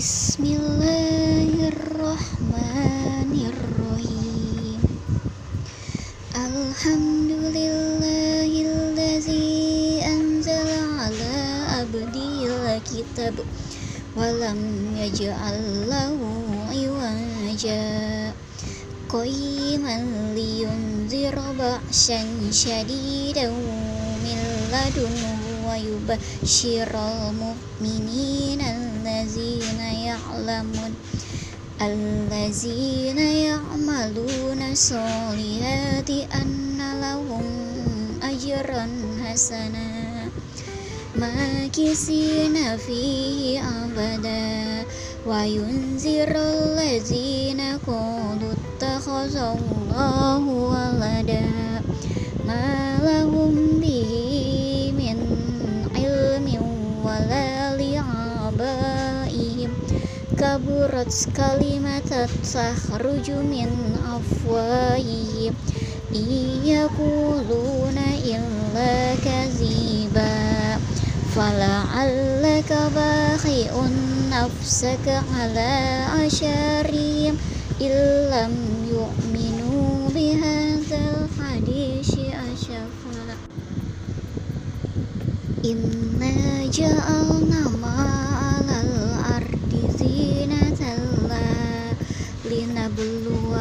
Bismillahirrahmanirrahim. Alhamdulillahillazi anzala ala abdil kitab Walam yaj'al lahu iwaja. Qayman liyunzira ba'san syadidan min ladunhu wa yubashiral الذين يعلمون الذين يعملون الصالحات أن لهم أجرا حسنا ماكثين فيه أبدا. وينذر الذين قالوا اتخذ الله ولدا. ما لهم به من علم ولا لعباد. كبرت كلمة تخرج من أفواههم إن يقولون إلا كذبا فلعلك باخع نفسك على أشارهم إن لم يؤمنوا بهذا الحديث أشفا إنا جعلنا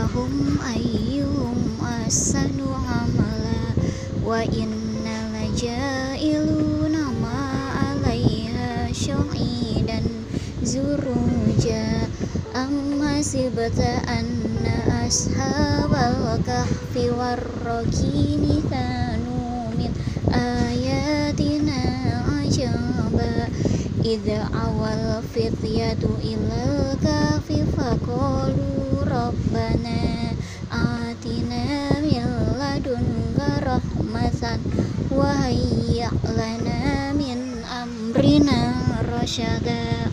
linabluwahum ayyuhum ahsanu amala wa inna laja'iluna ma'alaiha syu'idan zuruja. Amma sibata anna ashabal kahfi warraqimi kanu min ayatina ajaba. Idza awal fityatu ilal kahfi faqalu rabbana atina min ladunka rahmatan wa hayya lana min amrina rasyada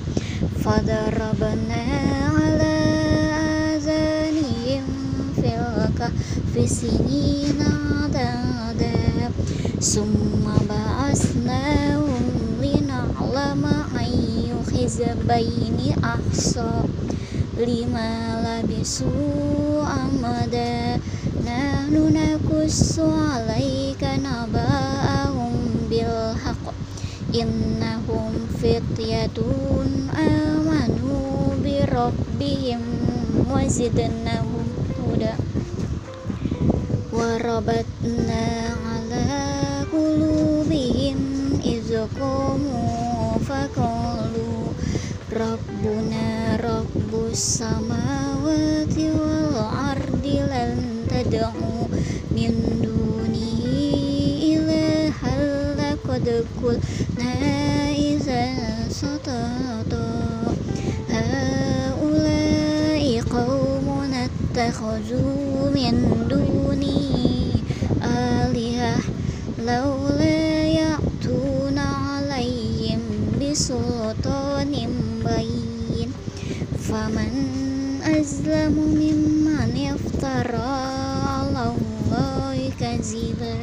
fadarabna ala azanihim fil kahfi sinina adada summa ba'asnahum lina'lama ayyu hizbaini ahsa lima labisu amada nahnu nakussu alaika naba'ahum bil haqq innahum fityatun amanu bi rabbihim wa huda. Warabatna ala qulubihim iz qamu faqalu rabbuna rabbus samawati wal ardi lan tad'u min dunihi ilahal laqad qulna idzan satata haula'i qaumun attakhadhu min duni alihah laula فمن أظلم ممن افترى على الله كذبا.